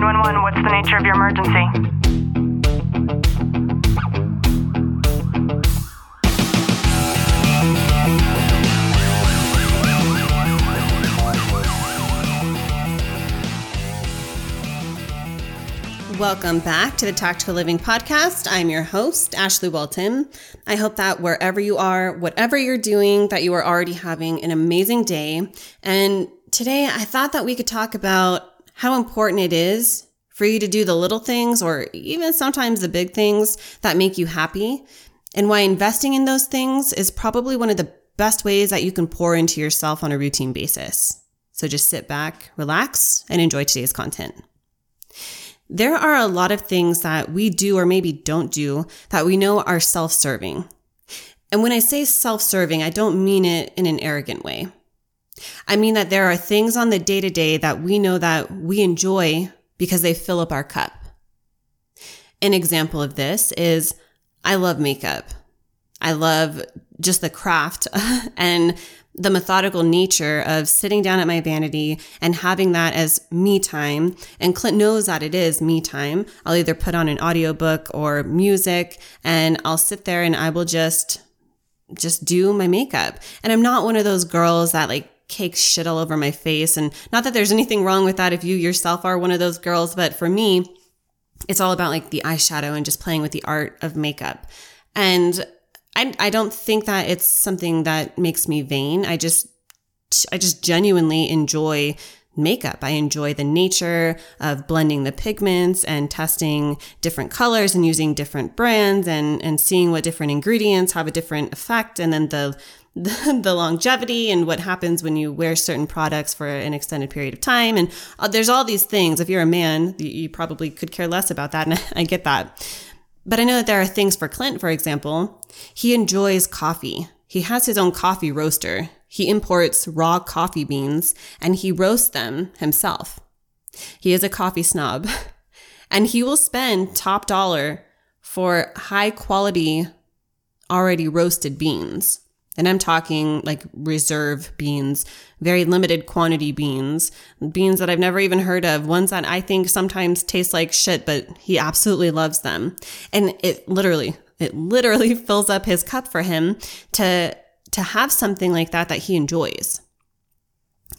911, what's the nature of your emergency? Welcome back to the Tactical Living Podcast. I'm your host, Ashley Walton. I hope that wherever you are, whatever you're doing, that you are already having an amazing day. And today I thought that we could talk about how important it is for you to do the little things or even sometimes the big things that make you happy and why investing in those things is probably one of the best ways that you can pour into yourself on a routine basis. So just sit back, relax, and enjoy today's content. There are a lot of things that we do or maybe don't do that we know are self serving. And when I say self serving, I don't mean it in an arrogant way. I mean that there are things on the day to day that we know that we enjoy because they fill up our cup. An example of this is I love makeup. I love just the craft and the methodical nature of sitting down at my vanity and having that as me time. And Clint knows that it is me time. I'll either put on an audiobook or music and I'll sit there and I will just, just do my makeup. And I'm not one of those girls that like cakes shit all over my face. And not that there's anything wrong with that if you yourself are one of those girls, but for me, it's all about like the eyeshadow and just playing with the art of makeup. And I, I don't think that it's something that makes me vain. I just, I just genuinely enjoy makeup. I enjoy the nature of blending the pigments and testing different colors and using different brands and, and seeing what different ingredients have a different effect. And then the, the, the longevity and what happens when you wear certain products for an extended period of time. And uh, there's all these things. If you're a man, you, you probably could care less about that. And I get that. But I know that there are things for Clint, for example. He enjoys coffee. He has his own coffee roaster. He imports raw coffee beans and he roasts them himself. He is a coffee snob and he will spend top dollar for high quality, already roasted beans. And I'm talking like reserve beans, very limited quantity beans, beans that I've never even heard of, ones that I think sometimes taste like shit, but he absolutely loves them. And it literally, it literally fills up his cup for him to, to have something like that that he enjoys.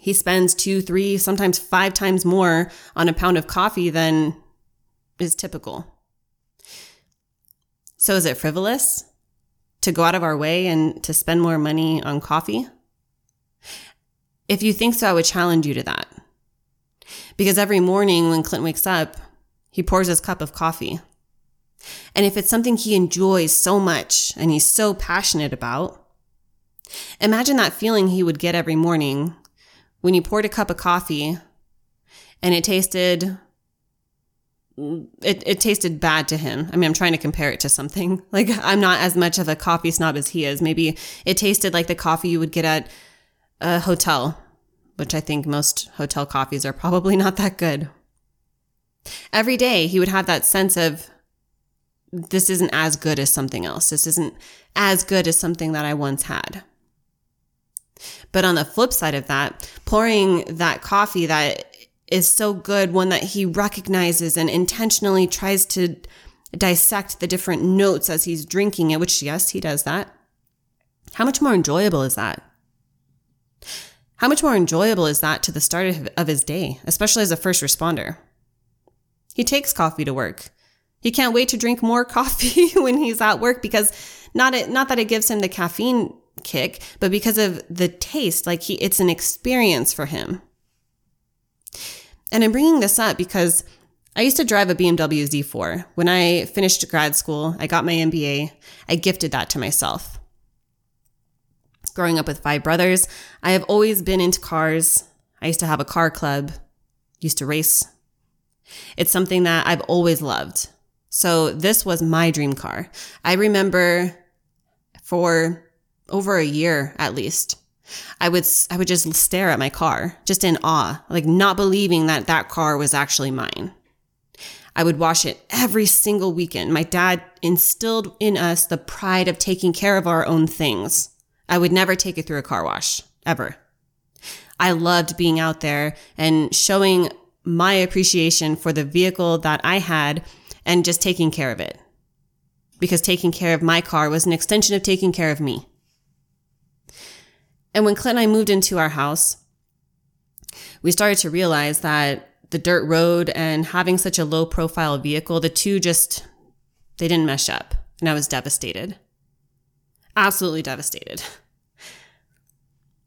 He spends two, three, sometimes five times more on a pound of coffee than is typical. So is it frivolous? To go out of our way and to spend more money on coffee? If you think so, I would challenge you to that. Because every morning when Clint wakes up, he pours his cup of coffee. And if it's something he enjoys so much and he's so passionate about, imagine that feeling he would get every morning when you poured a cup of coffee and it tasted it, it tasted bad to him. I mean, I'm trying to compare it to something. Like, I'm not as much of a coffee snob as he is. Maybe it tasted like the coffee you would get at a hotel, which I think most hotel coffees are probably not that good. Every day, he would have that sense of, this isn't as good as something else. This isn't as good as something that I once had. But on the flip side of that, pouring that coffee that is so good, one that he recognizes and intentionally tries to dissect the different notes as he's drinking it, which, yes, he does that. How much more enjoyable is that? How much more enjoyable is that to the start of his day, especially as a first responder? He takes coffee to work. He can't wait to drink more coffee when he's at work because not it, not that it gives him the caffeine kick, but because of the taste, like he, it's an experience for him. And I'm bringing this up because I used to drive a BMW Z4. When I finished grad school, I got my MBA. I gifted that to myself. Growing up with five brothers, I have always been into cars. I used to have a car club, used to race. It's something that I've always loved. So this was my dream car. I remember for over a year at least, I would, I would just stare at my car, just in awe, like not believing that that car was actually mine. I would wash it every single weekend. My dad instilled in us the pride of taking care of our own things. I would never take it through a car wash, ever. I loved being out there and showing my appreciation for the vehicle that I had and just taking care of it. Because taking care of my car was an extension of taking care of me. And when Clint and I moved into our house, we started to realize that the dirt road and having such a low profile vehicle, the two just, they didn't mesh up. And I was devastated. Absolutely devastated.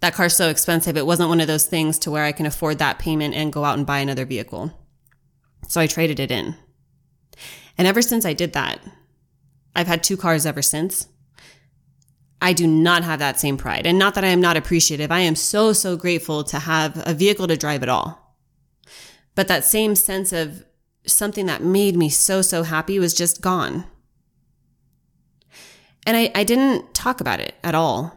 That car's so expensive. It wasn't one of those things to where I can afford that payment and go out and buy another vehicle. So I traded it in. And ever since I did that, I've had two cars ever since. I do not have that same pride. And not that I am not appreciative. I am so, so grateful to have a vehicle to drive at all. But that same sense of something that made me so, so happy was just gone. And I, I didn't talk about it at all.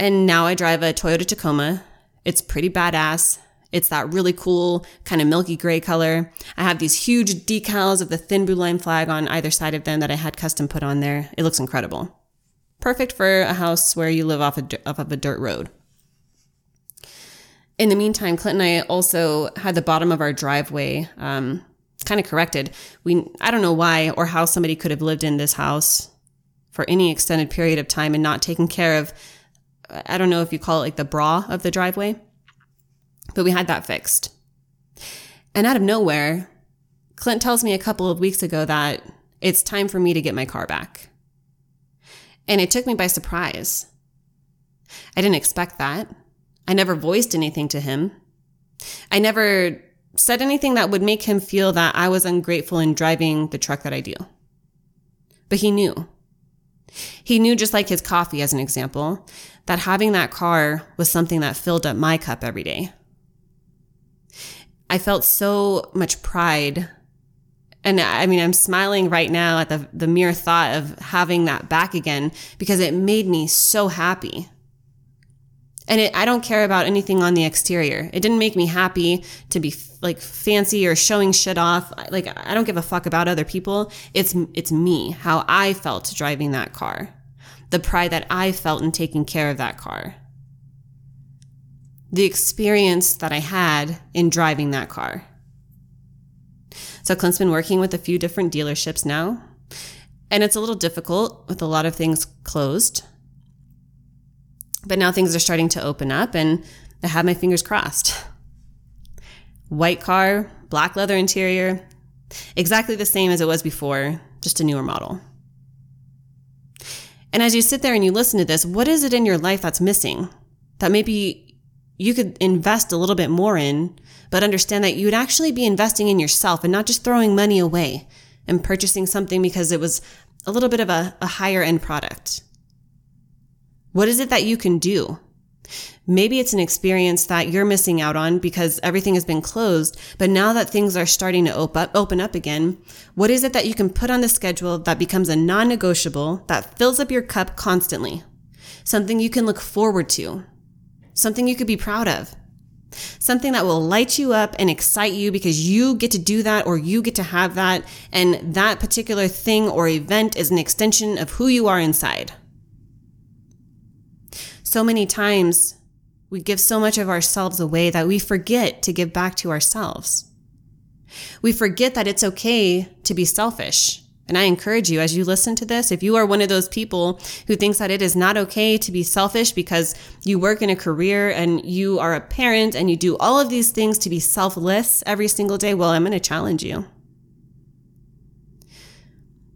And now I drive a Toyota Tacoma. It's pretty badass. It's that really cool kind of milky gray color. I have these huge decals of the thin blue line flag on either side of them that I had custom put on there. It looks incredible. Perfect for a house where you live off, a, off of a dirt road. In the meantime, Clint and I also had the bottom of our driveway um, kind of corrected. We I don't know why or how somebody could have lived in this house for any extended period of time and not taken care of. I don't know if you call it like the bra of the driveway. But we had that fixed. And out of nowhere, Clint tells me a couple of weeks ago that it's time for me to get my car back. And it took me by surprise. I didn't expect that. I never voiced anything to him. I never said anything that would make him feel that I was ungrateful in driving the truck that I do. But he knew. He knew, just like his coffee, as an example, that having that car was something that filled up my cup every day. I felt so much pride. And I mean, I'm smiling right now at the, the mere thought of having that back again because it made me so happy. And it, I don't care about anything on the exterior. It didn't make me happy to be like fancy or showing shit off. Like I don't give a fuck about other people. It's it's me, how I felt driving that car. The pride that I felt in taking care of that car the experience that I had in driving that car. So Clint's been working with a few different dealerships now, and it's a little difficult with a lot of things closed. But now things are starting to open up, and I have my fingers crossed. White car, black leather interior, exactly the same as it was before, just a newer model. And as you sit there and you listen to this, what is it in your life that's missing? That maybe you could invest a little bit more in, but understand that you would actually be investing in yourself and not just throwing money away and purchasing something because it was a little bit of a, a higher end product. What is it that you can do? Maybe it's an experience that you're missing out on because everything has been closed. But now that things are starting to open up, open up again, what is it that you can put on the schedule that becomes a non negotiable that fills up your cup constantly? Something you can look forward to something you could be proud of, something that will light you up and excite you because you get to do that or you get to have that. And that particular thing or event is an extension of who you are inside. So many times we give so much of ourselves away that we forget to give back to ourselves. We forget that it's okay to be selfish and I encourage you as you listen to this, if you are one of those people who thinks that it is not okay to be selfish because you work in a career and you are a parent and you do all of these things to be selfless every single day, well, I'm going to challenge you.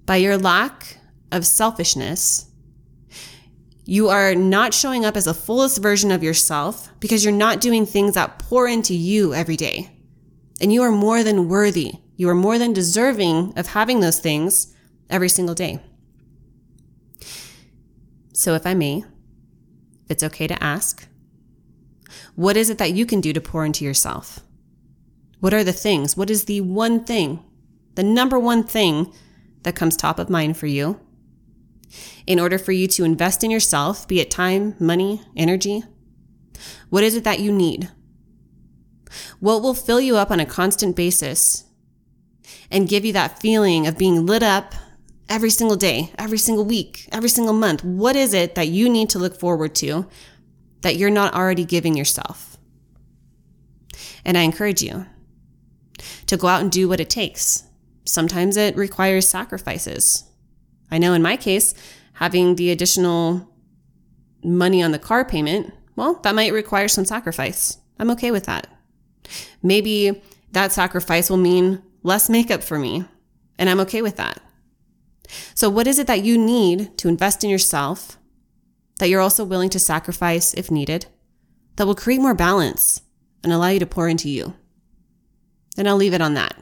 By your lack of selfishness, you are not showing up as the fullest version of yourself because you're not doing things that pour into you every day. And you are more than worthy you are more than deserving of having those things every single day. So, if I may, if it's okay to ask, what is it that you can do to pour into yourself? What are the things? What is the one thing, the number one thing that comes top of mind for you in order for you to invest in yourself, be it time, money, energy? What is it that you need? What will fill you up on a constant basis and give you that feeling of being lit up every single day, every single week, every single month? What is it that you need to look forward to that you're not already giving yourself? And I encourage you to go out and do what it takes. Sometimes it requires sacrifices. I know in my case, having the additional money on the car payment, well, that might require some sacrifice. I'm okay with that. Maybe that sacrifice will mean less makeup for me, and I'm okay with that. So, what is it that you need to invest in yourself that you're also willing to sacrifice if needed that will create more balance and allow you to pour into you? And I'll leave it on that.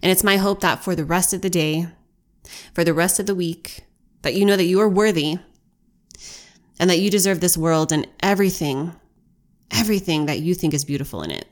And it's my hope that for the rest of the day, for the rest of the week, that you know that you are worthy and that you deserve this world and everything, everything that you think is beautiful in it.